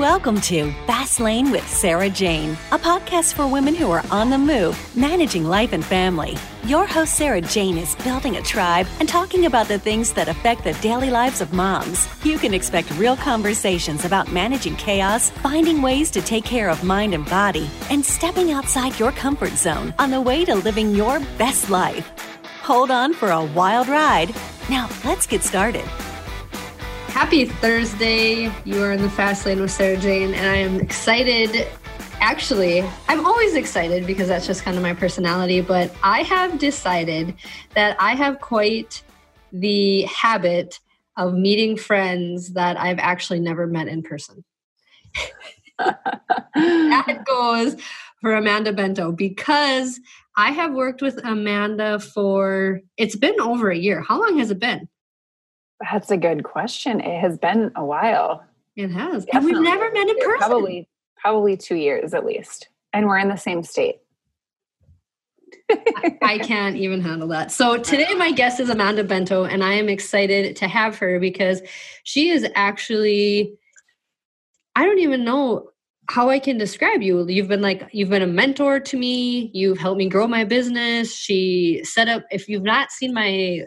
Welcome to Fast Lane with Sarah Jane, a podcast for women who are on the move, managing life and family. Your host, Sarah Jane, is building a tribe and talking about the things that affect the daily lives of moms. You can expect real conversations about managing chaos, finding ways to take care of mind and body, and stepping outside your comfort zone on the way to living your best life. Hold on for a wild ride. Now, let's get started. Happy Thursday. You are in the fast lane with Sarah Jane, and I am excited. Actually, I'm always excited because that's just kind of my personality, but I have decided that I have quite the habit of meeting friends that I've actually never met in person. that goes for Amanda Bento because I have worked with Amanda for, it's been over a year. How long has it been? That's a good question. It has been a while. It has. And we've never met in person. Probably probably 2 years at least. And we're in the same state. I can't even handle that. So today my guest is Amanda Bento and I am excited to have her because she is actually I don't even know how I can describe you. You've been like you've been a mentor to me. You've helped me grow my business. She set up if you've not seen my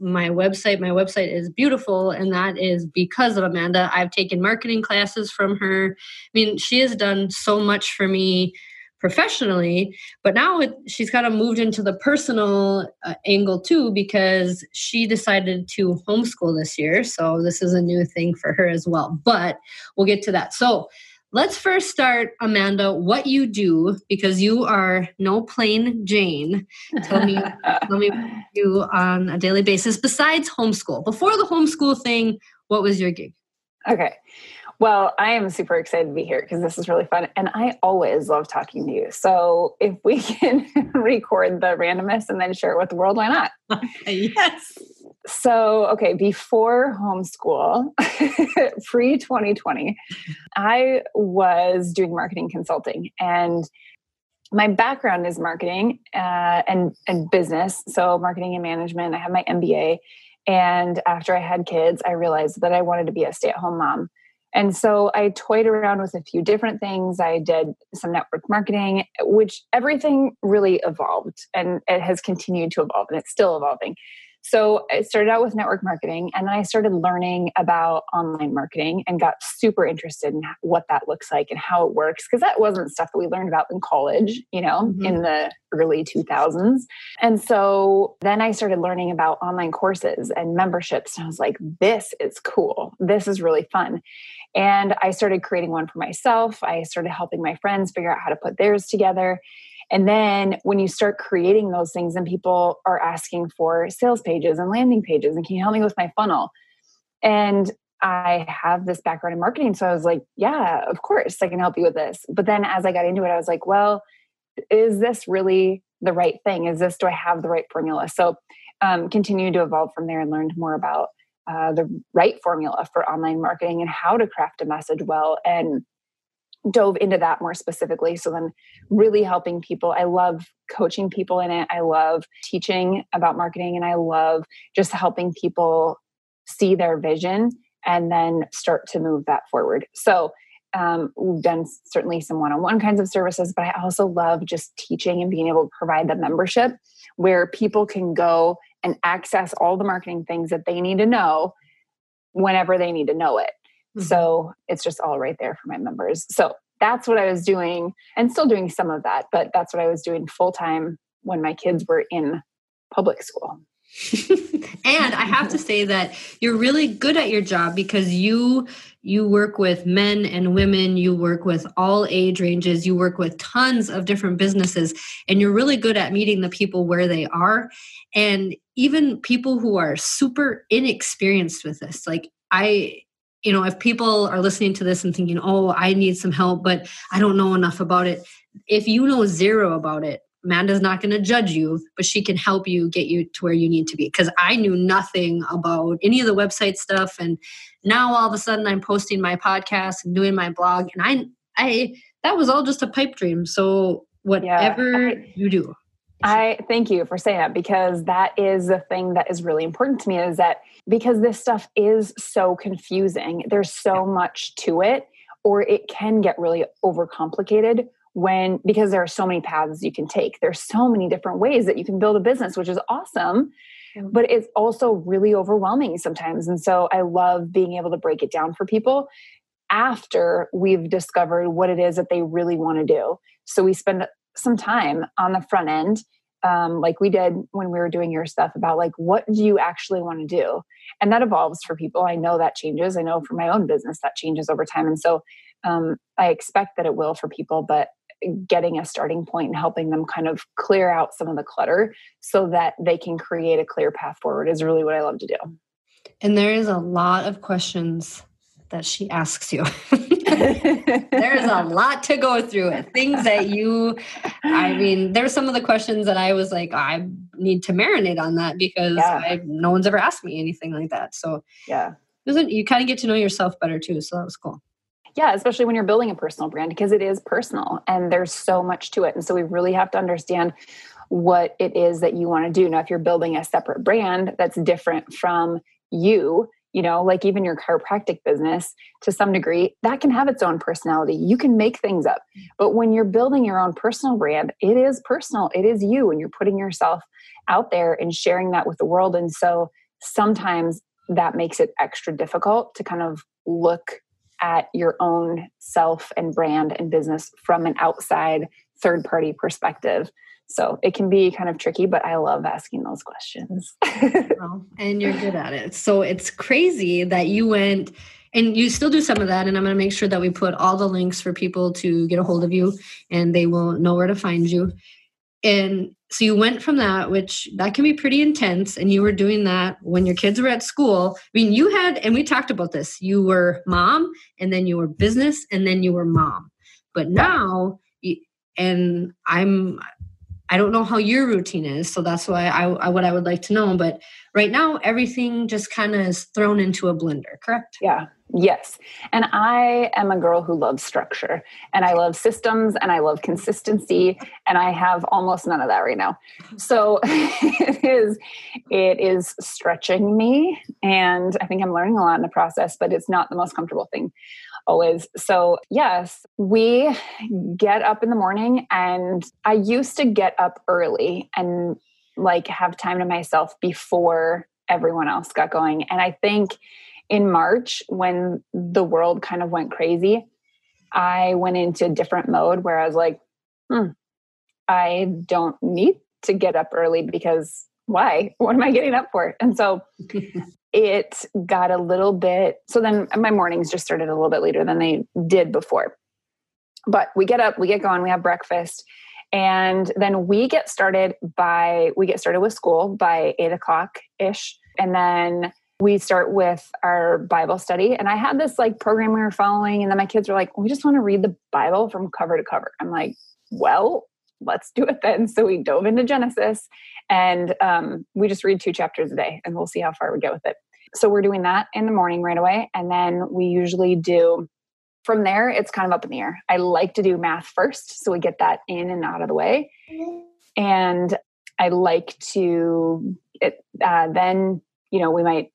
my website. My website is beautiful, and that is because of Amanda. I've taken marketing classes from her. I mean, she has done so much for me professionally, but now it, she's kind of moved into the personal uh, angle too because she decided to homeschool this year. So this is a new thing for her as well. But we'll get to that. So Let's first start, Amanda, what you do because you are no plain Jane. Tell me, tell me you on a daily basis besides homeschool. Before the homeschool thing, what was your gig? Okay. Well, I am super excited to be here because this is really fun. And I always love talking to you. So if we can record the randomness and then share it with the world, why not? yes. So, okay, before homeschool, pre 2020, I was doing marketing consulting and my background is marketing uh, and, and business. So, marketing and management. I have my MBA. And after I had kids, I realized that I wanted to be a stay at home mom. And so I toyed around with a few different things. I did some network marketing, which everything really evolved and it has continued to evolve and it's still evolving. So I started out with network marketing and then I started learning about online marketing and got super interested in what that looks like and how it works because that wasn't stuff that we learned about in college, you know, mm-hmm. in the early 2000s. And so then I started learning about online courses and memberships and I was like this is cool. This is really fun. And I started creating one for myself. I started helping my friends figure out how to put theirs together. And then when you start creating those things and people are asking for sales pages and landing pages and can you help me with my funnel? And I have this background in marketing. So I was like, yeah, of course, I can help you with this. But then as I got into it, I was like, well, is this really the right thing? Is this, do I have the right formula? So um, continued to evolve from there and learned more about uh, the right formula for online marketing and how to craft a message well and dove into that more specifically. So then, really helping people. I love coaching people in it. I love teaching about marketing and I love just helping people see their vision and then start to move that forward. So, um, we've done certainly some one on one kinds of services, but I also love just teaching and being able to provide the membership where people can go and access all the marketing things that they need to know whenever they need to know it. Mm-hmm. So it's just all right there for my members. So that's what I was doing and still doing some of that, but that's what I was doing full time when my kids were in public school. and I have to say that you're really good at your job because you you work with men and women, you work with all age ranges, you work with tons of different businesses and you're really good at meeting the people where they are and even people who are super inexperienced with this. Like I you know, if people are listening to this and thinking, "Oh, I need some help, but I don't know enough about it." If you know zero about it, Amanda's not going to judge you, but she can help you get you to where you need to be. Because I knew nothing about any of the website stuff, and now all of a sudden I'm posting my podcast and doing my blog, and I, I that was all just a pipe dream. So whatever yeah, I, you do, I thank you for saying that because that is the thing that is really important to me. Is that because this stuff is so confusing. There's so much to it or it can get really overcomplicated when because there are so many paths you can take there's so many different ways that you can build a business which is awesome but it's also really overwhelming sometimes and so i love being able to break it down for people after we've discovered what it is that they really want to do so we spend some time on the front end um, like we did when we were doing your stuff about like what do you actually want to do? And that evolves for people. I know that changes. I know for my own business that changes over time. And so um, i expect that it will for people but getting a starting point and helping them kind of clear out some of the clutter so that they can create a clear path forward is really what I love to do. And there is a lot of questions that she asks you. there's a lot to go through. Things that you, I mean, there's some of the questions that I was like, I need to marinate on that because yeah. I, no one's ever asked me anything like that. So yeah, you kind of get to know yourself better too. So that was cool yeah especially when you're building a personal brand because it is personal and there's so much to it and so we really have to understand what it is that you want to do now if you're building a separate brand that's different from you you know like even your chiropractic business to some degree that can have its own personality. You can make things up. But when you're building your own personal brand it is personal. It is you and you're putting yourself out there and sharing that with the world. And so sometimes that makes it extra difficult to kind of look at your own self and brand and business from an outside third party perspective. So it can be kind of tricky, but I love asking those questions. well, and you're good at it. So it's crazy that you went and you still do some of that. And I'm going to make sure that we put all the links for people to get a hold of you and they will know where to find you. And so you went from that which that can be pretty intense and you were doing that when your kids were at school i mean you had and we talked about this you were mom and then you were business and then you were mom but now and i'm i don't know how your routine is so that's why I, I what i would like to know but right now everything just kind of is thrown into a blender correct yeah Yes. And I am a girl who loves structure and I love systems and I love consistency and I have almost none of that right now. So it is it is stretching me and I think I'm learning a lot in the process, but it's not the most comfortable thing always. So, yes, we get up in the morning and I used to get up early and like have time to myself before everyone else got going. And I think in March, when the world kind of went crazy, I went into a different mode where I was like, hmm, I don't need to get up early because why? What am I getting up for? And so it got a little bit, so then my mornings just started a little bit later than they did before. But we get up, we get going, we have breakfast. And then we get started by, we get started with school by eight o'clock ish. And then we start with our Bible study. And I had this like program we were following, and then my kids were like, we just want to read the Bible from cover to cover. I'm like, well, let's do it then. So we dove into Genesis and um, we just read two chapters a day and we'll see how far we get with it. So we're doing that in the morning right away. And then we usually do from there, it's kind of up in the air. I like to do math first. So we get that in and out of the way. And I like to it, uh, then, you know, we might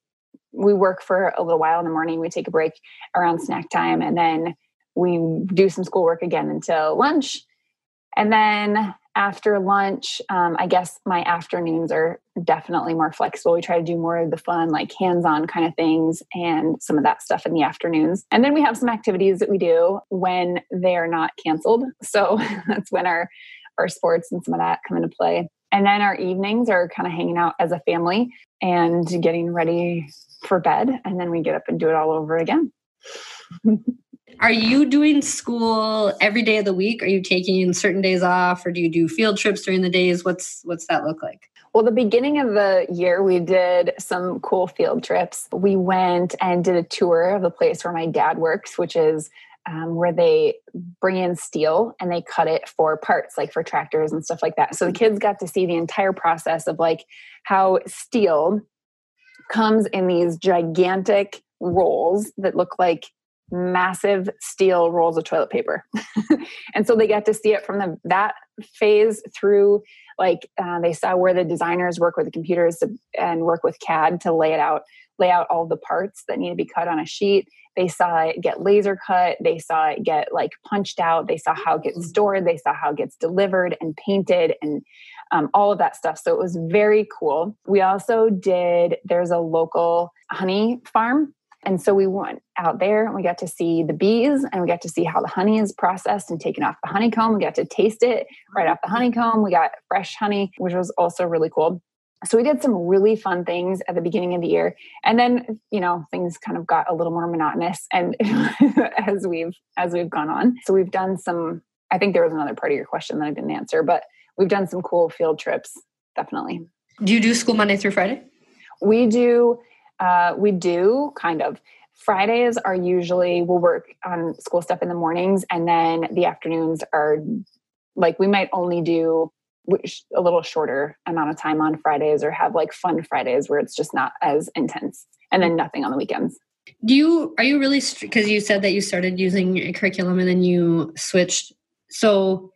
we work for a little while in the morning. We take a break around snack time, and then we do some schoolwork again until lunch. And then after lunch, um, I guess my afternoons are definitely more flexible. We try to do more of the fun, like hands on kind of things and some of that stuff in the afternoons. And then we have some activities that we do when they're not canceled. So that's when our, our sports and some of that come into play. And then our evenings are kind of hanging out as a family and getting ready for bed. And then we get up and do it all over again. Are you doing school every day of the week? Are you taking certain days off or do you do field trips during the days? What's what's that look like? Well, the beginning of the year, we did some cool field trips. We went and did a tour of the place where my dad works, which is um, where they bring in steel and they cut it for parts, like for tractors and stuff like that. So the kids got to see the entire process of like how steel comes in these gigantic rolls that look like massive steel rolls of toilet paper. and so they got to see it from the that phase through like uh, they saw where the designers work with the computers to, and work with cad to lay it out lay out all the parts that need to be cut on a sheet. They saw it get laser cut. They saw it get like punched out. They saw how it gets mm-hmm. stored. They saw how it gets delivered and painted and um, all of that stuff. So it was very cool. We also did there's a local honey farm and so we went out there and we got to see the bees and we got to see how the honey is processed and taken off the honeycomb. We got to taste it right off the mm-hmm. honeycomb. We got fresh honey, which was also really cool. So we did some really fun things at the beginning of the year. And then, you know, things kind of got a little more monotonous and as we've as we've gone on. So we've done some I think there was another part of your question that I didn't answer, but we've done some cool field trips, definitely. Do you do school Monday through Friday? We do uh, we do kind of. Fridays are usually we'll work on school stuff in the mornings, and then the afternoons are like we might only do a little shorter amount of time on Fridays or have like fun Fridays where it's just not as intense, and then nothing on the weekends. Do you are you really because you said that you started using a curriculum and then you switched? So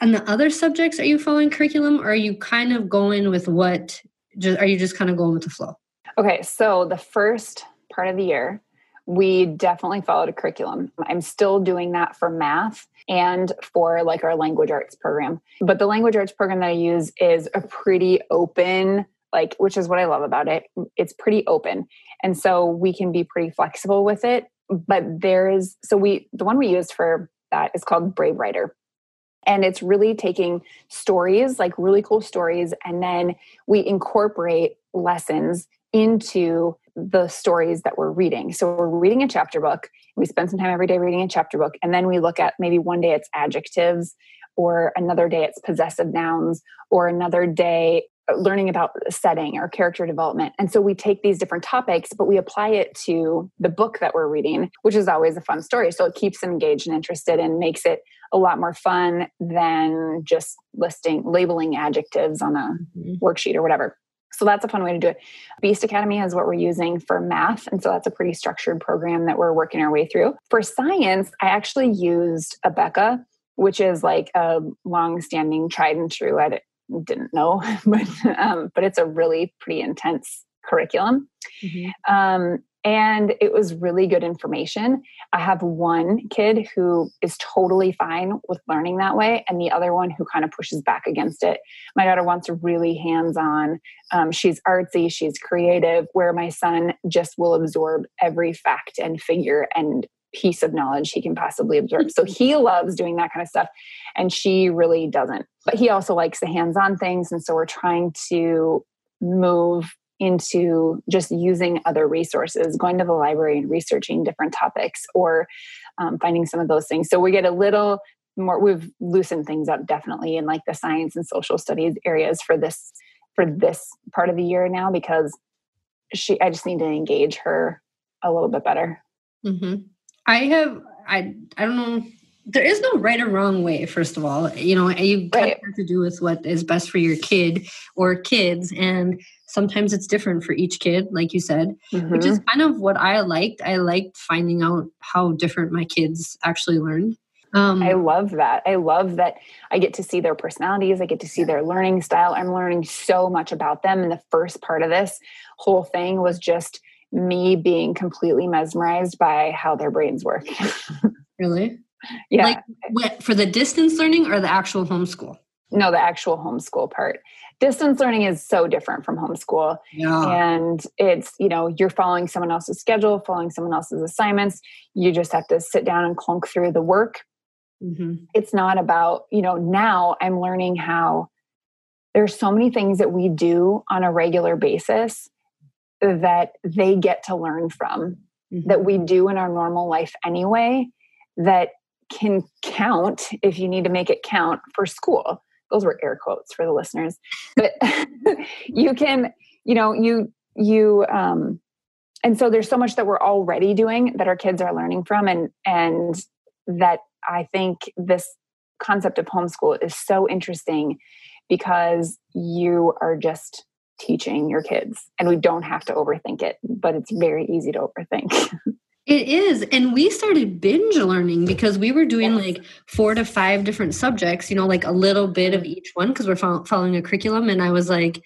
on the other subjects, are you following curriculum, or are you kind of going with what? Just are you just kind of going with the flow? Okay, so the first part of the year, we definitely followed a curriculum. I'm still doing that for math and for like our language arts program. But the language arts program that I use is a pretty open, like, which is what I love about it. It's pretty open. And so we can be pretty flexible with it. But there is, so we, the one we used for that is called Brave Writer. And it's really taking stories, like really cool stories, and then we incorporate lessons into the stories that we're reading. So we're reading a chapter book. We spend some time every day reading a chapter book. And then we look at maybe one day it's adjectives, or another day it's possessive nouns, or another day uh, learning about setting or character development. And so we take these different topics, but we apply it to the book that we're reading, which is always a fun story. So it keeps them engaged and interested and makes it a lot more fun than just listing, labeling adjectives on a mm-hmm. worksheet or whatever. So that's a fun way to do it. Beast Academy is what we're using for math. And so that's a pretty structured program that we're working our way through. For science, I actually used Abeka, which is like a long standing tried and true. I didn't know, but, um, but it's a really pretty intense curriculum. Mm-hmm. Um, and it was really good information. I have one kid who is totally fine with learning that way, and the other one who kind of pushes back against it. My daughter wants a really hands on, um, she's artsy, she's creative, where my son just will absorb every fact and figure and piece of knowledge he can possibly absorb. So he loves doing that kind of stuff, and she really doesn't. But he also likes the hands on things, and so we're trying to move into just using other resources, going to the library and researching different topics or um, finding some of those things. So we get a little more, we've loosened things up definitely in like the science and social studies areas for this for this part of the year now because she I just need to engage her a little bit better. Mm-hmm. I have I I don't know there is no right or wrong way first of all you know you right. have to do with what is best for your kid or kids and sometimes it's different for each kid like you said mm-hmm. which is mm-hmm. kind of what i liked i liked finding out how different my kids actually learned um, I love that. I love that I get to see their personalities. I get to see their learning style. I'm learning so much about them. And the first part of this whole thing was just me being completely mesmerized by how their brains work. really? Yeah. Like for the distance learning or the actual homeschool? No, the actual homeschool part distance learning is so different from homeschool. Yeah. And it's, you know, you're following someone else's schedule, following someone else's assignments. You just have to sit down and clunk through the work. Mm-hmm. It's not about, you know, now I'm learning how there's so many things that we do on a regular basis that they get to learn from mm-hmm. that we do in our normal life anyway that can count if you need to make it count for school those were air quotes for the listeners but you can you know you you um and so there's so much that we're already doing that our kids are learning from and and that i think this concept of homeschool is so interesting because you are just teaching your kids and we don't have to overthink it but it's very easy to overthink It is. And we started binge learning because we were doing yes. like four to five different subjects, you know, like a little bit of each one because we're following a curriculum. And I was like,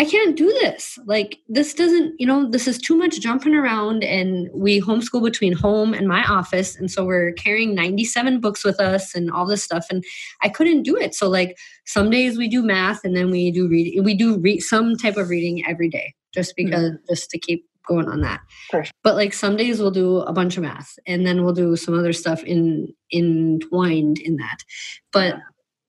I can't do this. Like, this doesn't, you know, this is too much jumping around. And we homeschool between home and my office. And so we're carrying 97 books with us and all this stuff. And I couldn't do it. So, like, some days we do math and then we do read, we do read some type of reading every day just mm-hmm. because, mm-hmm. just to keep going on that. Sure. But like some days we'll do a bunch of math and then we'll do some other stuff in entwined in that. But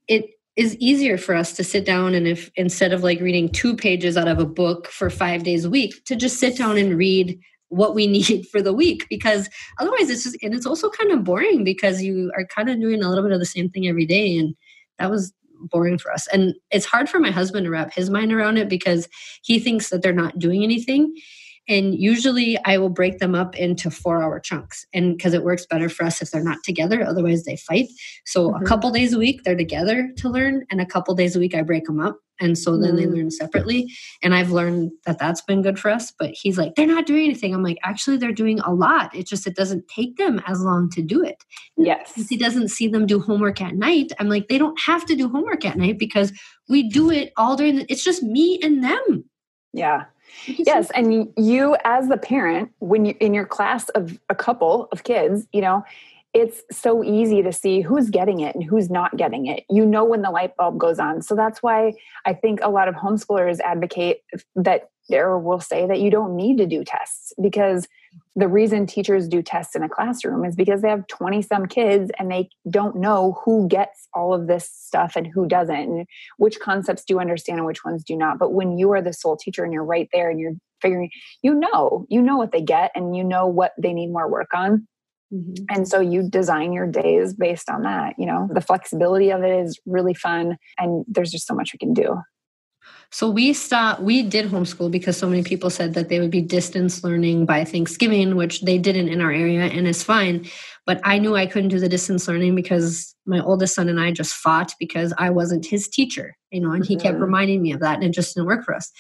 it is easier for us to sit down and if instead of like reading two pages out of a book for five days a week to just sit down and read what we need for the week because otherwise it's just and it's also kind of boring because you are kind of doing a little bit of the same thing every day and that was boring for us and it's hard for my husband to wrap his mind around it because he thinks that they're not doing anything and usually I will break them up into four hour chunks. And because it works better for us if they're not together, otherwise they fight. So mm-hmm. a couple days a week they're together to learn, and a couple days a week I break them up. And so then mm-hmm. they mm. learn separately. And I've learned that that's been good for us. But he's like, they're not doing anything. I'm like, actually, they're doing a lot. It's just, it doesn't take them as long to do it. Yes. Because he doesn't see them do homework at night. I'm like, they don't have to do homework at night because we do it all during the, it's just me and them. Yeah. Yes, and you as the parent, when you're in your class of a couple of kids, you know, it's so easy to see who's getting it and who's not getting it. You know when the light bulb goes on. So that's why I think a lot of homeschoolers advocate that or will say that you don't need to do tests because the reason teachers do tests in a classroom is because they have 20 some kids and they don't know who gets all of this stuff and who doesn't and which concepts do you understand and which ones do not. But when you are the sole teacher and you're right there and you're figuring you know you know what they get and you know what they need more work on. Mm-hmm. and so you design your days based on that you know? The flexibility of it is really fun and there's just so much we can do so we stopped, we did homeschool because so many people said that they would be distance learning by Thanksgiving, which they didn't in our area and it's fine. But I knew I couldn't do the distance learning because my oldest son and I just fought because I wasn't his teacher, you know, and he kept mm-hmm. reminding me of that and it just didn't work for us.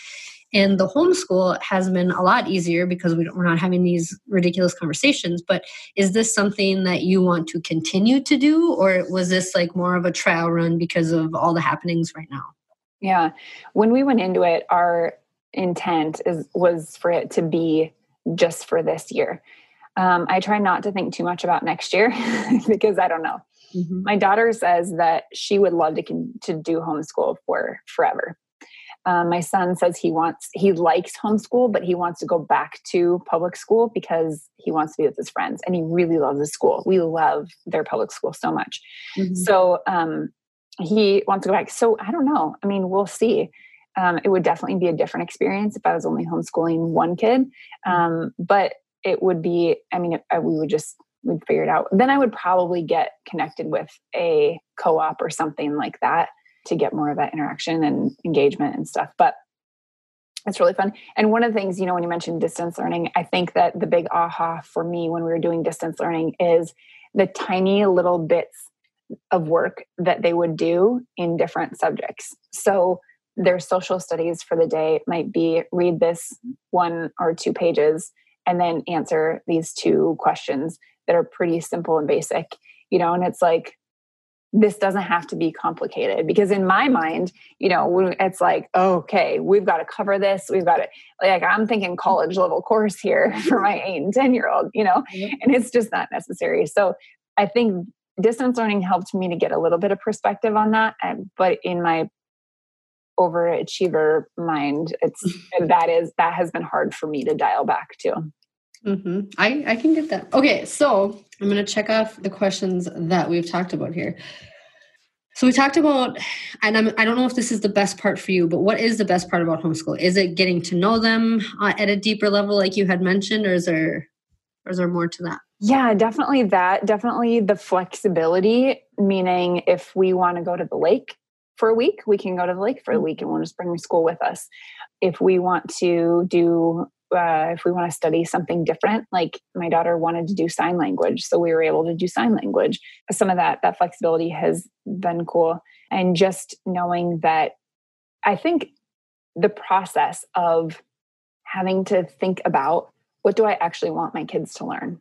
And the homeschool has been a lot easier because we are not having these ridiculous conversations. But is this something that you want to continue to do, or was this like more of a trial run because of all the happenings right now? Yeah. When we went into it, our intent is was for it to be just for this year. Um, I try not to think too much about next year because I don't know. Mm-hmm. My daughter says that she would love to to do homeschool for forever. Um, my son says he wants he likes homeschool, but he wants to go back to public school because he wants to be with his friends, and he really loves the school. We love their public school so much. Mm-hmm. So um, he wants to go back. So I don't know. I mean, we'll see. Um, it would definitely be a different experience if I was only homeschooling one kid. Um, but it would be, I mean, it, we would just, we'd figure it out. Then I would probably get connected with a co op or something like that to get more of that interaction and engagement and stuff. But it's really fun. And one of the things, you know, when you mentioned distance learning, I think that the big aha for me when we were doing distance learning is the tiny little bits of work that they would do in different subjects. So their social studies for the day might be read this one or two pages and then answer these two questions that are pretty simple and basic, you know, and it's like this doesn't have to be complicated because in my mind you know it's like okay we've got to cover this we've got to like i'm thinking college level course here for my 8 and 10 year old you know and it's just not necessary so i think distance learning helped me to get a little bit of perspective on that but in my overachiever mind it's that is that has been hard for me to dial back to. Mm-hmm. I, I can get that. Okay so i'm going to check off the questions that we've talked about here. So we talked about and I'm, i don't know if this is the best part for you but what is the best part about homeschool? Is it getting to know them uh, at a deeper level like you had mentioned or is there or is there more to that yeah, definitely that. Definitely the flexibility, meaning if we want to go to the lake for a week, we can go to the lake for a mm. week and we'll just bring school with us. If we want to do, uh, if we want to study something different, like my daughter wanted to do sign language, so we were able to do sign language. Some of that, that flexibility has been cool. And just knowing that I think the process of having to think about what do I actually want my kids to learn?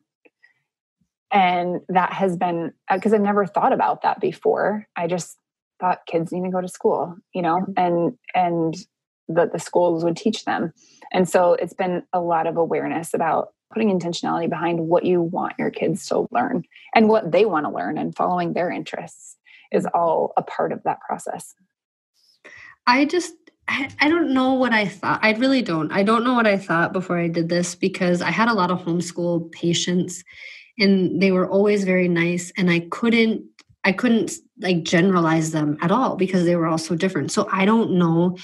And that has been because uh, I've never thought about that before. I just thought kids need to go to school, you know, and and that the schools would teach them. And so it's been a lot of awareness about putting intentionality behind what you want your kids to learn and what they want to learn and following their interests is all a part of that process. I just I, I don't know what I thought. I really don't. I don't know what I thought before I did this because I had a lot of homeschool patients and they were always very nice and I couldn't I couldn't like generalize them at all because they were all so different. So I don't know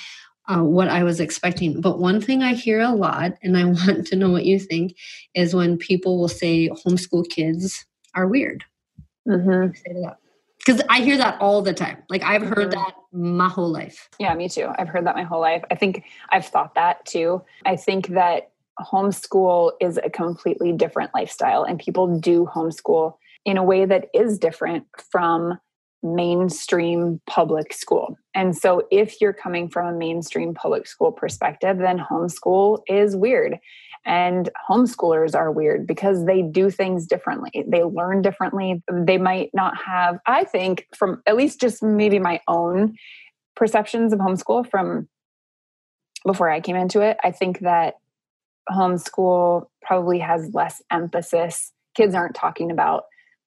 uh, what I was expecting. But one thing I hear a lot, and I want to know what you think, is when people will say homeschool kids are weird. Mm-hmm. Because I hear that all the time. Like I've heard mm-hmm. that my whole life. Yeah, me too. I've heard that my whole life. I think I've thought that too. I think that homeschool is a completely different lifestyle, and people do homeschool in a way that is different from mainstream public school. And so, if you're coming from a mainstream public school perspective, then homeschool is weird. And homeschoolers are weird because they do things differently. They learn differently. They might not have, I think, from at least just maybe my own perceptions of homeschool from before I came into it, I think that homeschool probably has less emphasis. Kids aren't talking about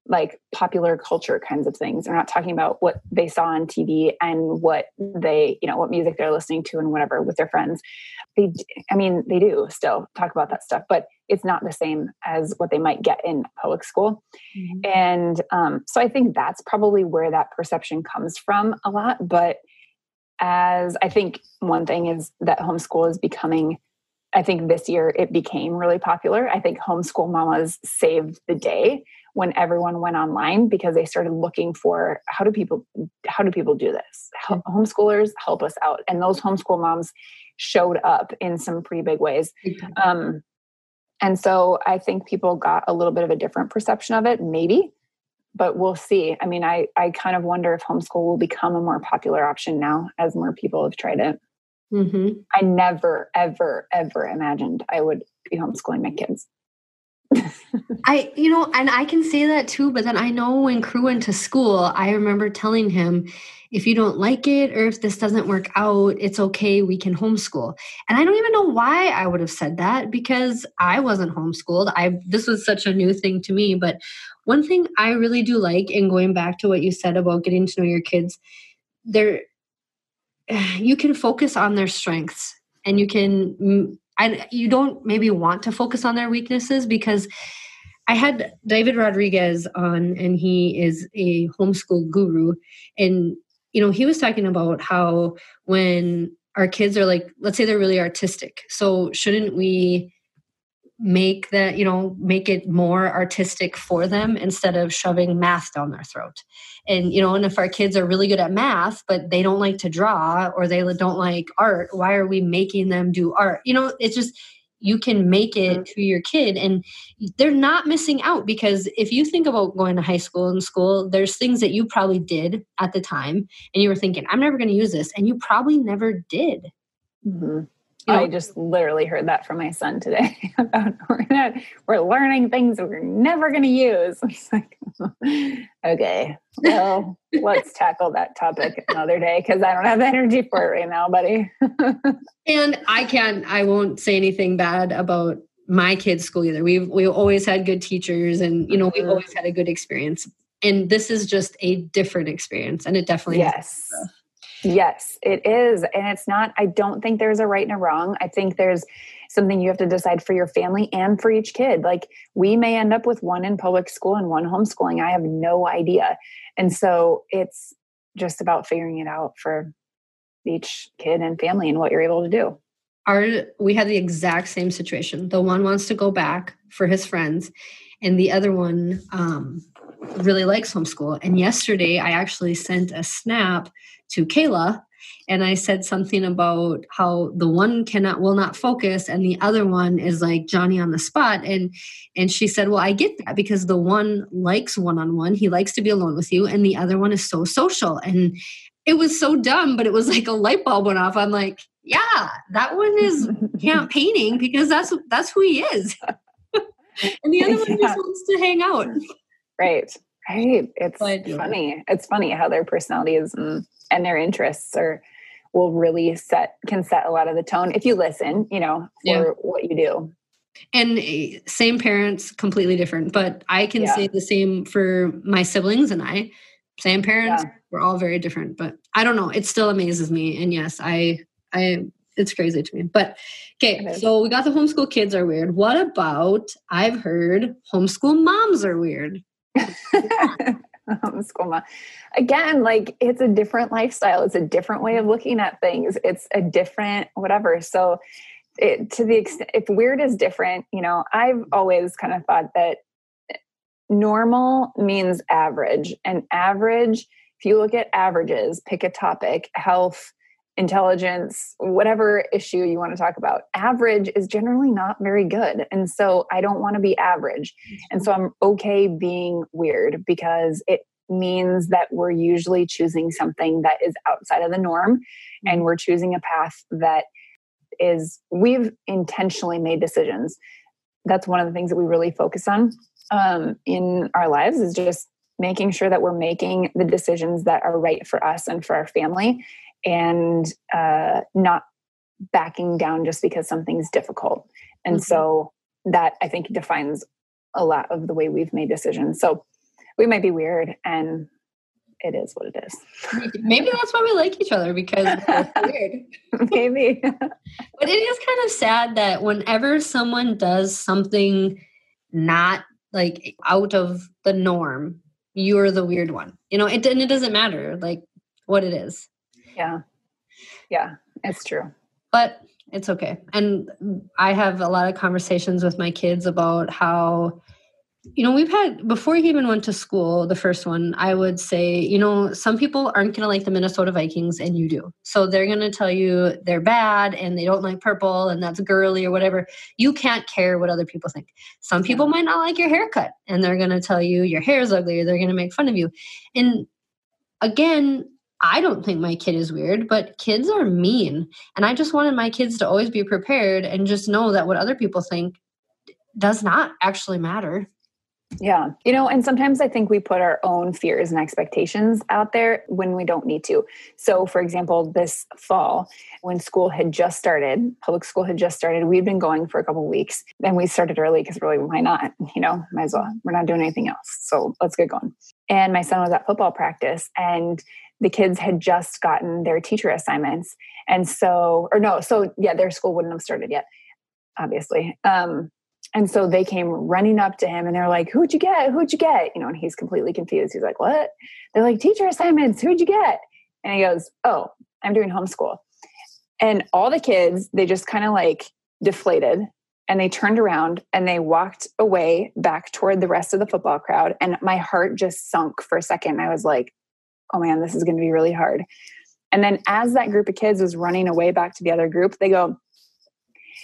like popular culture kinds of things. They're not talking about what they saw on TV and what they, you know, what music they're listening to and whatever with their friends. They, I mean, they do still talk about that stuff, but it's not the same as what they might get in public school. Mm-hmm. And um, so I think that's probably where that perception comes from a lot. But as I think one thing is that homeschool is becoming I think this year it became really popular. I think homeschool mamas saved the day when everyone went online because they started looking for how do people how do people do this? Homeschoolers help us out. And those homeschool moms showed up in some pretty big ways. Um, and so i think people got a little bit of a different perception of it maybe but we'll see. I mean i i kind of wonder if homeschool will become a more popular option now as more people have tried it mm-hmm. i never ever ever imagined i would be homeschooling my kids I, you know, and I can say that too, but then I know when Crew went to school, I remember telling him, if you don't like it or if this doesn't work out, it's okay, we can homeschool. And I don't even know why I would have said that because I wasn't homeschooled. I this was such a new thing to me, but one thing I really do like and going back to what you said about getting to know your kids, there you can focus on their strengths and you can and you don't maybe want to focus on their weaknesses because I had David Rodriguez on, and he is a homeschool guru. And, you know, he was talking about how when our kids are like, let's say they're really artistic. So, shouldn't we make that you know make it more artistic for them instead of shoving math down their throat and you know and if our kids are really good at math but they don't like to draw or they don't like art why are we making them do art you know it's just you can make it mm-hmm. to your kid and they're not missing out because if you think about going to high school and school there's things that you probably did at the time and you were thinking i'm never going to use this and you probably never did mm-hmm. I just literally heard that from my son today about we're, not, we're learning things we're never going to use. It's like, okay, well, let's tackle that topic another day because I don't have energy for it right now, buddy. and I can't, I won't say anything bad about my kids' school either. We've we always had good teachers, and you know we've mm-hmm. always had a good experience. And this is just a different experience, and it definitely yes. Yes, it is. And it's not, I don't think there's a right and a wrong. I think there's something you have to decide for your family and for each kid. Like we may end up with one in public school and one homeschooling. I have no idea. And so it's just about figuring it out for each kid and family and what you're able to do. Our we had the exact same situation. The one wants to go back for his friends, and the other one um, really likes homeschool. And yesterday, I actually sent a snap to Kayla and I said something about how the one cannot will not focus and the other one is like Johnny on the spot and and she said, "Well, I get that because the one likes one-on-one, he likes to be alone with you and the other one is so social." And it was so dumb, but it was like a light bulb went off. I'm like, "Yeah, that one is campaigning because that's that's who he is." and the other one just wants to hang out. right right it's funny it's funny how their personalities and, and their interests are will really set can set a lot of the tone if you listen you know for yeah. what you do and eh, same parents completely different but i can yeah. say the same for my siblings and i same parents yeah. we're all very different but i don't know it still amazes me and yes i i it's crazy to me but okay so we got the homeschool kids are weird what about i've heard homeschool moms are weird homeschool again like it's a different lifestyle. It's a different way of looking at things. It's a different whatever. So it, to the extent if weird is different you know i've always kind of thought that normal means average. And average if you look at averages pick a topic health intelligence whatever issue you want to talk about average is generally not very good and so i don't want to be average and so i'm okay being weird because it means that we're usually choosing something that is outside of the norm and mm-hmm. we're choosing a path that is we've intentionally made decisions that's one of the things that we really focus on um, in our lives is just making sure that we're making the decisions that are right for us and for our family and uh, not backing down just because something's difficult and mm-hmm. so that i think defines a lot of the way we've made decisions so we might be weird and it is what it is. Maybe that's why we like each other because weird. Maybe. but it is kind of sad that whenever someone does something not like out of the norm, you're the weird one. You know, it and it doesn't matter like what it is. Yeah. Yeah, it's true. But it's okay. And I have a lot of conversations with my kids about how you know, we've had before he even went to school, the first one, I would say, you know, some people aren't going to like the Minnesota Vikings and you do. So they're going to tell you they're bad and they don't like purple and that's girly or whatever. You can't care what other people think. Some people might not like your haircut and they're going to tell you your hair is ugly or they're going to make fun of you. And again, I don't think my kid is weird, but kids are mean. And I just wanted my kids to always be prepared and just know that what other people think does not actually matter. Yeah. You know, and sometimes I think we put our own fears and expectations out there when we don't need to. So, for example, this fall, when school had just started, public school had just started, we'd been going for a couple weeks and we started early because we're why not? You know, might as well. We're not doing anything else. So let's get going. And my son was at football practice and the kids had just gotten their teacher assignments. And so, or no, so yeah, their school wouldn't have started yet, obviously. Um, and so they came running up to him and they're like, Who'd you get? Who'd you get? You know, and he's completely confused. He's like, What? They're like, Teacher assignments. Who'd you get? And he goes, Oh, I'm doing homeschool. And all the kids, they just kind of like deflated and they turned around and they walked away back toward the rest of the football crowd. And my heart just sunk for a second. I was like, Oh man, this is going to be really hard. And then as that group of kids was running away back to the other group, they go,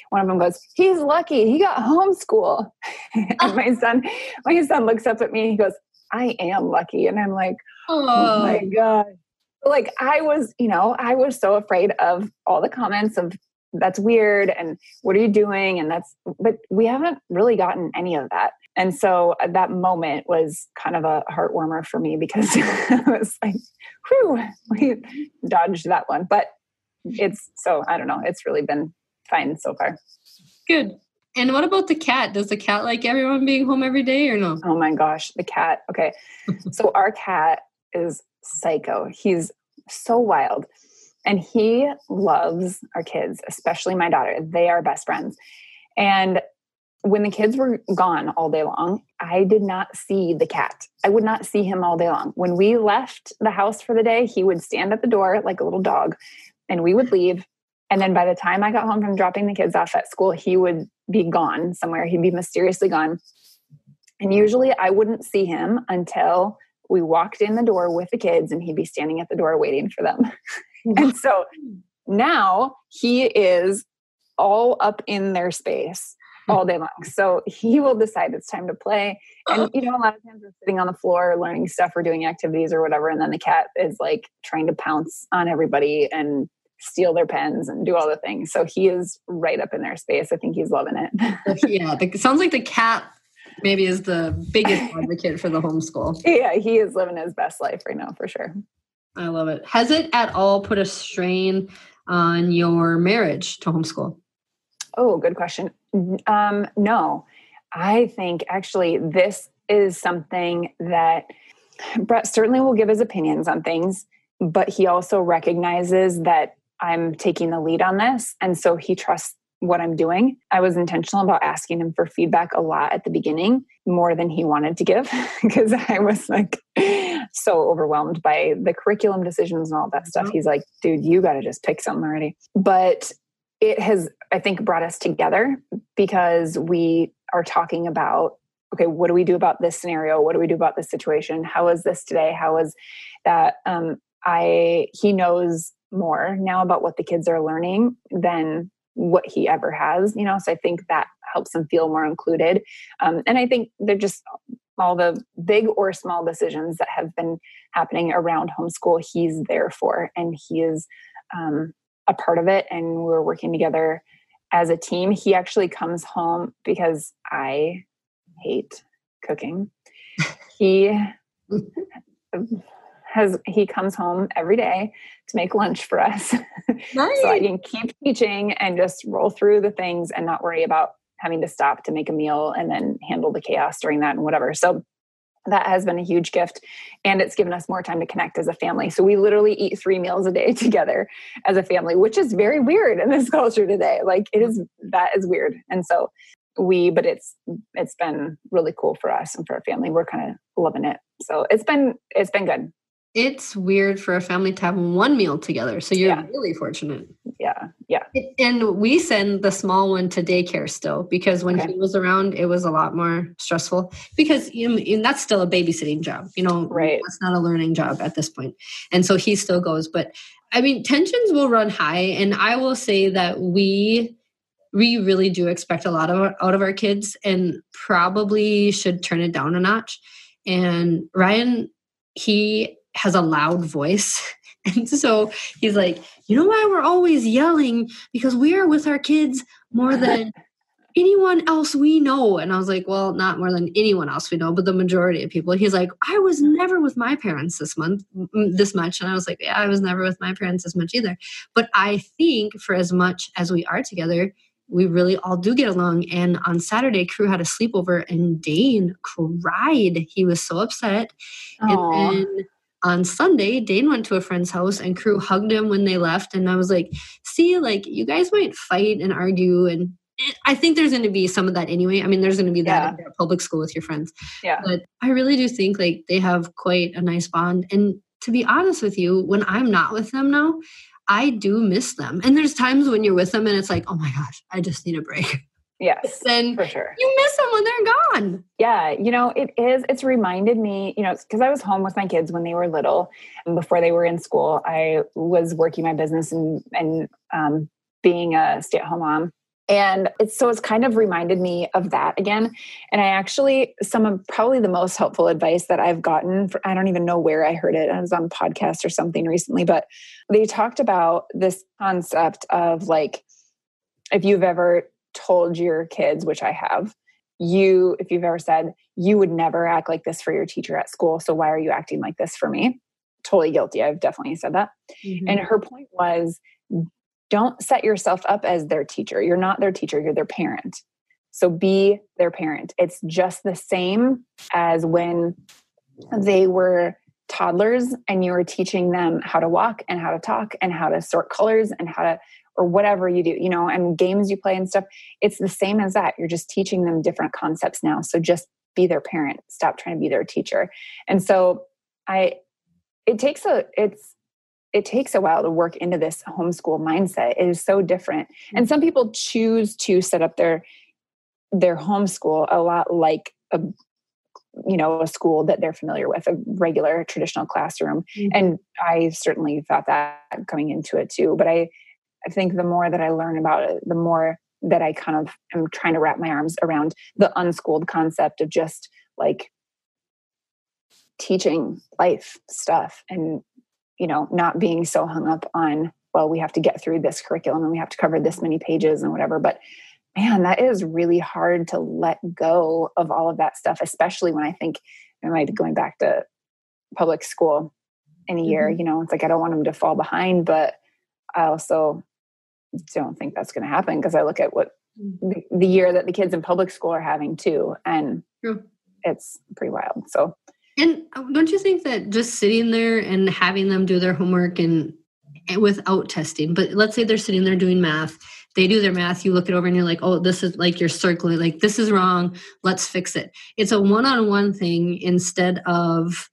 one of them goes, "He's lucky. He got homeschool." and my son, my son looks up at me. He goes, "I am lucky," and I'm like, "Oh, oh my god!" Like I was, you know, I was so afraid of all the comments of that's weird and what are you doing and that's but we haven't really gotten any of that and so uh, that moment was kind of a heart warmer for me because it was like whew we dodged that one but it's so i don't know it's really been fine so far. Good. And what about the cat? Does the cat like everyone being home every day or no? Oh my gosh, the cat. Okay. so our cat is psycho. He's so wild. And he loves our kids, especially my daughter. They are best friends. And when the kids were gone all day long, I did not see the cat. I would not see him all day long. When we left the house for the day, he would stand at the door like a little dog and we would leave and then by the time I got home from dropping the kids off at school, he would be gone somewhere. He'd be mysteriously gone. And usually I wouldn't see him until we walked in the door with the kids and he'd be standing at the door waiting for them. and so now he is all up in their space all day long. So he will decide it's time to play. And, you know, a lot of times we're sitting on the floor learning stuff or doing activities or whatever. And then the cat is like trying to pounce on everybody and steal their pens and do all the things. So he is right up in their space. I think he's loving it. yeah, it sounds like the cat maybe is the biggest advocate for the homeschool. Yeah, he is living his best life right now for sure. I love it. Has it at all put a strain on your marriage to homeschool? Oh, good question. Um, no, I think actually this is something that Brett certainly will give his opinions on things, but he also recognizes that I'm taking the lead on this. And so he trusts what I'm doing. I was intentional about asking him for feedback a lot at the beginning, more than he wanted to give, because I was like so overwhelmed by the curriculum decisions and all that stuff. Mm-hmm. He's like, dude, you got to just pick something already. But it has, I think, brought us together because we are talking about okay what do we do about this scenario? What do we do about this situation? How is this today? How is that? Um i he knows more now about what the kids are learning than what he ever has you know? So i think that helps them feel more included. Um, and i think they're just all the big or small decisions that have been happening around homeschool he's there for and he is um, a part of it and we're working together as a team he actually comes home because i hate cooking. He has he comes home every day to make lunch for us. Nice. so i can keep teaching and just roll through the things and not worry about having to stop to make a meal and then handle the chaos during that and whatever. So that has been a huge gift and it's given us more time to connect as a family. So we literally eat three meals a day together as a family which is very weird in this culture today. Like it is that is weird. And so we but it's it's been really cool for us and for our family. We're kind of loving it. So it's been it's been good it's weird for a family to have one meal together. So you're yeah. really fortunate. Yeah. Yeah. And we send the small one to daycare still because when okay. he was around, it was a lot more stressful because you know, that's still a babysitting job. You know, right. It's not a learning job at this point. And so he still goes. But I mean, tensions will run high. And I will say that we, we really do expect a lot of out of our kids and probably should turn it down a notch. And Ryan, he has a loud voice. And so he's like, you know why we're always yelling? Because we are with our kids more than anyone else we know. And I was like, well, not more than anyone else we know, but the majority of people. He's like, I was never with my parents this month, this much. And I was like, yeah, I was never with my parents this much either. But I think for as much as we are together, we really all do get along. And on Saturday, crew had a sleepover and Dane cried. He was so upset. Aww. And then on Sunday, Dane went to a friend's house and crew hugged him when they left. And I was like, see, like you guys might fight and argue. And I think there's going to be some of that anyway. I mean, there's going to be that yeah. in public school with your friends. Yeah. But I really do think like they have quite a nice bond. And to be honest with you, when I'm not with them now, I do miss them. And there's times when you're with them and it's like, oh my gosh, I just need a break. Yes. And for sure. You miss them when they're gone. Yeah. You know, it is, it's reminded me, you know, because I was home with my kids when they were little and before they were in school. I was working my business and, and um, being a stay at home mom. And it's so it's kind of reminded me of that again. And I actually, some of probably the most helpful advice that I've gotten, for, I don't even know where I heard it. I was on podcast or something recently, but they talked about this concept of like, if you've ever told your kids, which I have, you, if you've ever said, you would never act like this for your teacher at school. So why are you acting like this for me? Totally guilty. I've definitely said that. Mm-hmm. And her point was don't set yourself up as their teacher. You're not their teacher, you're their parent. So be their parent. It's just the same as when they were toddlers and you were teaching them how to walk and how to talk and how to sort colors and how to or whatever you do, you know, and games you play and stuff. It's the same as that. You're just teaching them different concepts now. So just be their parent. Stop trying to be their teacher. And so I it takes a it's it takes a while to work into this homeschool mindset. It is so different. And some people choose to set up their their homeschool a lot like a you know a school that they're familiar with a regular traditional classroom mm-hmm. and i certainly thought that coming into it too but i I think the more that I learn about it, the more that I kind of am trying to wrap my arms around the unschooled concept of just like teaching life stuff and you know not being so hung up on well we have to get through this curriculum and we have to cover this many pages and whatever but man, that is really hard to let go of all of that stuff, especially when I think I might be going back to public school in a year. Mm-hmm. You know, it's like I don't want them to fall behind, but I also don't think that's going to happen because I look at what mm. the, the, year that the kids in public school are having too, and True. it's pretty wild. So, and uh, don't you think that just sitting there and having them do their homework and, and without testing, but let's say they're sitting there doing math, they do their math, you look it over and you're like, oh, this is like you're circling, like this is wrong, let's fix it. It's a one on one thing instead of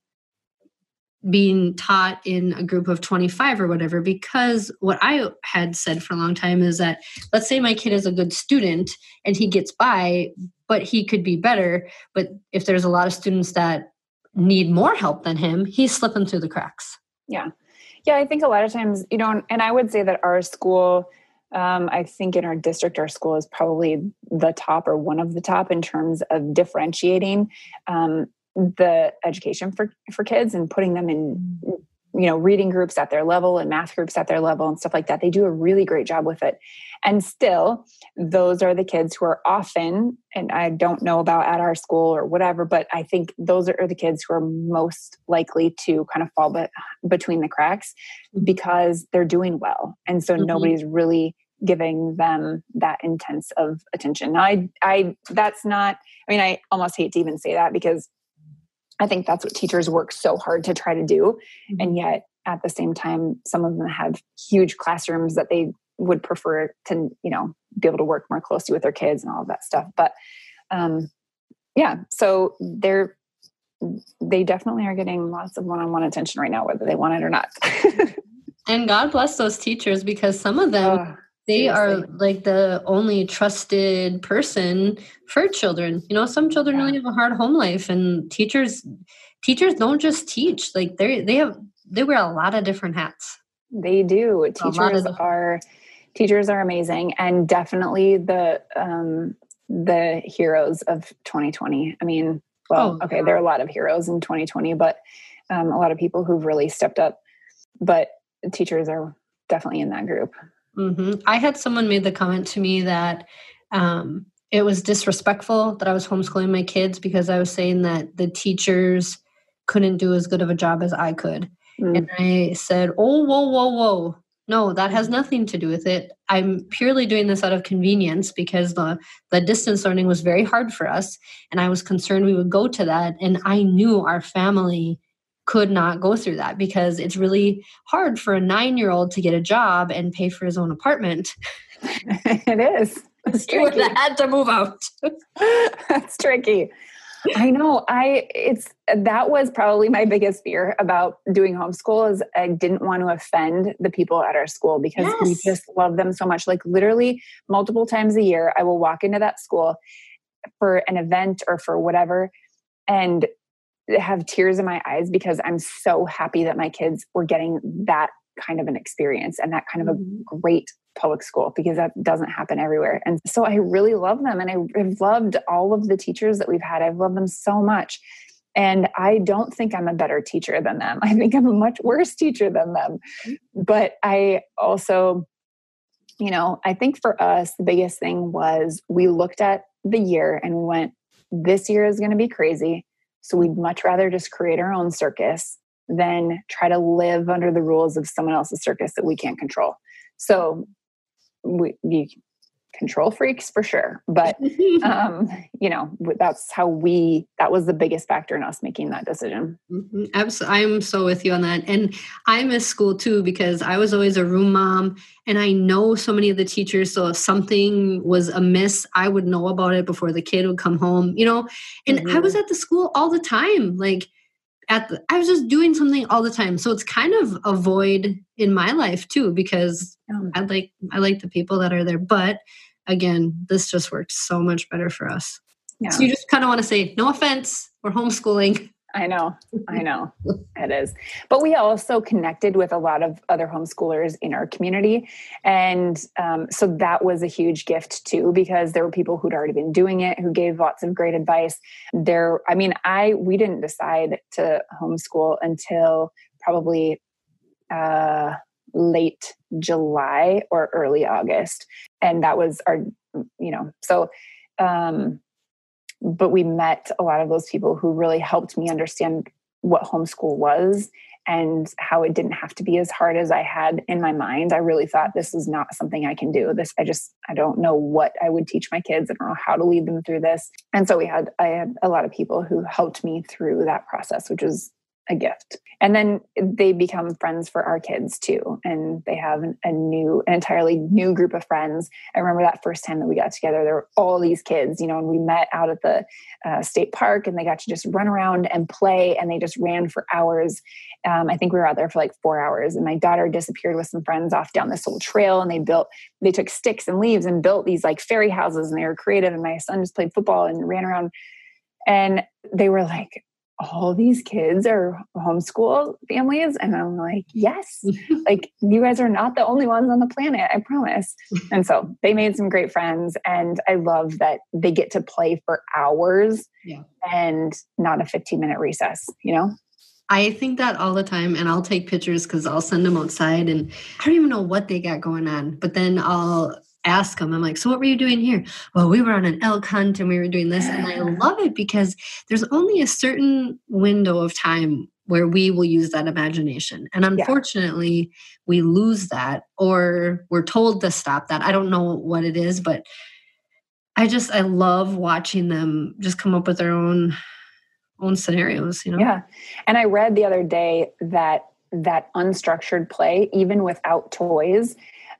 being taught in a group of 25 or whatever because what i had said for a long time is that let's say my kid is a good student and he gets by but he could be better but if there's a lot of students that need more help than him he's slipping through the cracks. Yeah. Yeah i think a lot of times you know and i would say that our school um, I think in our district, our school is probably the top or one of the top in terms of differentiating um, the education for for kids and putting them in you know reading groups at their level and math groups at their level and stuff like that. They do a really great job with it. And still those are the kids who are often and i don't know about at our school or whatever but i think those are the kids who are most likely to kind of fall be- between the cracks mm-hmm. because they're doing well. And so mm-hmm. nobody's really giving them that intense of attention. Now i i that's not i mean i almost hate to even say that because I think that's what teachers work so hard to try to do. Mm-hmm. And yet, at the same time, some of them have huge classrooms that they would prefer to, you know, be able to work more closely with their kids and all of that stuff. But um, yeah, so they're they definitely are getting lots of one-on-one attention right now, whether they want it or not. and God bless those teachers because some of them oh, they Seriously. are like the only trusted person for children. You know some children yeah. really have a hard home life and teachers teachers don't just teach. Like they they have they wear a lot of different hats. They do. Teachers are teachers are amazing and definitely the um the heroes of 2020 i mean well oh, okay there are a lot of heroes in 2020 but um, a lot of people who've really stepped up. But teachers are definitely in that group Mm-hmm. I had someone made the comment to me that um, it was disrespectful that I was homeschooling my kids because I was saying that the teachers couldn't do as good of a job as I could. Mm. And I said, Oh, whoa, whoa, whoa. No, that has nothing to do with it. I'm purely doing this out of convenience because the, the distance learning was very hard for us. And I was concerned we would go to that. And I knew our family could not go through that because it's really hard for a nine year old to get a job and pay for his own apartment. it is. It's tricky. had to move out. That's tricky. I know. I it's that was probably my biggest fear about doing homeschool is I didn't want to offend the people at our school because yes. we just love them so much. Like literally multiple times a year, I will walk into that school for an event or for whatever, and have tears in my eyes because I'm so happy that my kids were getting that kind of an experience and that kind of a mm-hmm. great public school because that doesn't happen everywhere. And so I really love them and I've loved all of the teachers that we've had. I've loved them so much. And I don't think I'm a better teacher than them. I think I'm a much worse teacher than them. Mm-hmm. But I also, you know, I think for us, the biggest thing was we looked at the year and we went, this year is going to be crazy so we'd much rather just create our own circus than try to live under the rules of someone else's circus that we can't control. So we, we control freaks for sure but um you know that's how we that was the biggest factor in us making that decision mm-hmm. Absolutely. i'm so with you on that and i miss school too because i was always a room mom and i know so many of the teachers so if something was amiss i would know about it before the kid would come home you know and mm-hmm. i was at the school all the time like at the, I was just doing something all the time. So it's kind of a void in my life too because. I like I like the people that are there, but again, this just worked so much better for us. Yeah. So you just kind of want to say, no offense, we're homeschooling. I know, I know it is. But we also connected with a lot of other homeschoolers in our community. And um, so that was a huge gift too, because there were people who'd already been doing it who gave lots of great advice. There, I mean, I, we didn't decide to homeschool until probably uh, late July or early August. And that was our you know, so, um, but we met a lot of those people who really helped me understand what homeschool was and how it didn't have to be as hard as I had in my mind. I really thought this is not something I can do. This I just I don't know what I would teach my kids. I don't know how to lead them through this. And so we had I had a lot of people who helped me through that process, which was a gift. And then they become friends for our kids too and they have a new an entirely new group of friends. I remember that first time that we got together there were all these kids you know and we met out at the uh, state park and they got to just run around and play and they just ran for hours. Um, i think we were out there for like four hours and my daughter disappeared with some friends off down this little trail and they built they took sticks and leaves and built these like fairy houses and they were creative and my son just played football and ran around. And they were like all these kids are homeschool families and i'm like yes like you guys are not the only ones on the planet i promise and so they made some great friends and i love that they get to play for hours yeah. and not a 15 minute recess you know I think that all the time, and I'll take pictures because I'll send them outside, and I don't even know what they got going on. But then I'll ask them, I'm like, so what were you doing here? Well, we were on an elk hunt and we were doing this. And I love it because there's only a certain window of time where we will use that imagination. And unfortunately, yeah. we lose that or we're told to stop that. I don't know what it is, but I just, I love watching them just come up with their own own scenarios you know yeah and i read the other day that that unstructured play even without toys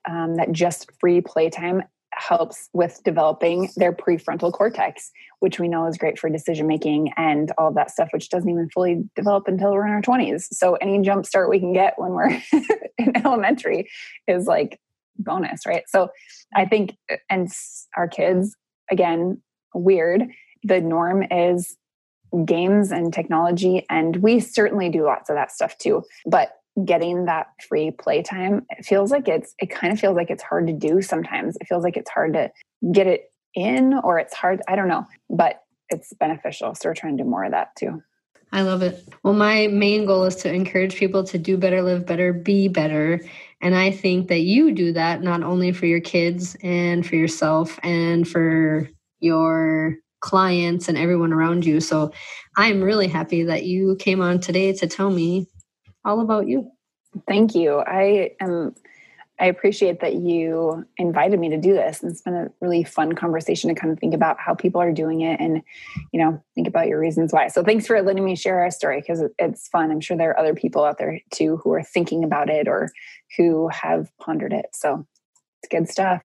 um, that just free playtime helps with developing their prefrontal cortex, which we know is great for decision making and all of that stuff, which doesn't even fully develop until we're in our 20s. So any jump start we can get when we're in elementary is like bonus, right? So I think, and our kids, again, weird, the norm is games and technology. And we certainly do lots of that stuff too. But getting that free playtime it feels like it's it kind of feels like it's hard to do sometimes. It feels like it's hard to get it in or it's hard i don't know but it's beneficial. So we're trying to do more of that too. I love it. Well my main goal is to encourage people to do better live better be better. And i think that you do that not only for your kids and for yourself and for your clients and everyone around you. So i'm really happy that you came on today to tell me all about you. Thank you. I am I appreciate that you invited me to do this. And it's been a really fun conversation to kind of think about how people are doing it and, you know, think about your reasons why. So thanks for letting me share our story because it's fun. I'm sure there are other people out there too who are thinking about it or who have pondered it. So it's good stuff.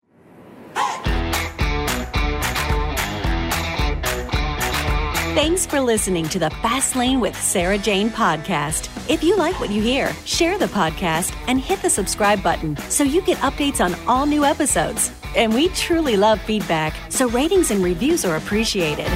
Thanks for listening to the Fast Lane with Sarah Jane podcast. If you like what you hear, share the podcast and hit the subscribe button so you get updates on all new episodes. And we truly love feedback, so ratings and reviews are appreciated.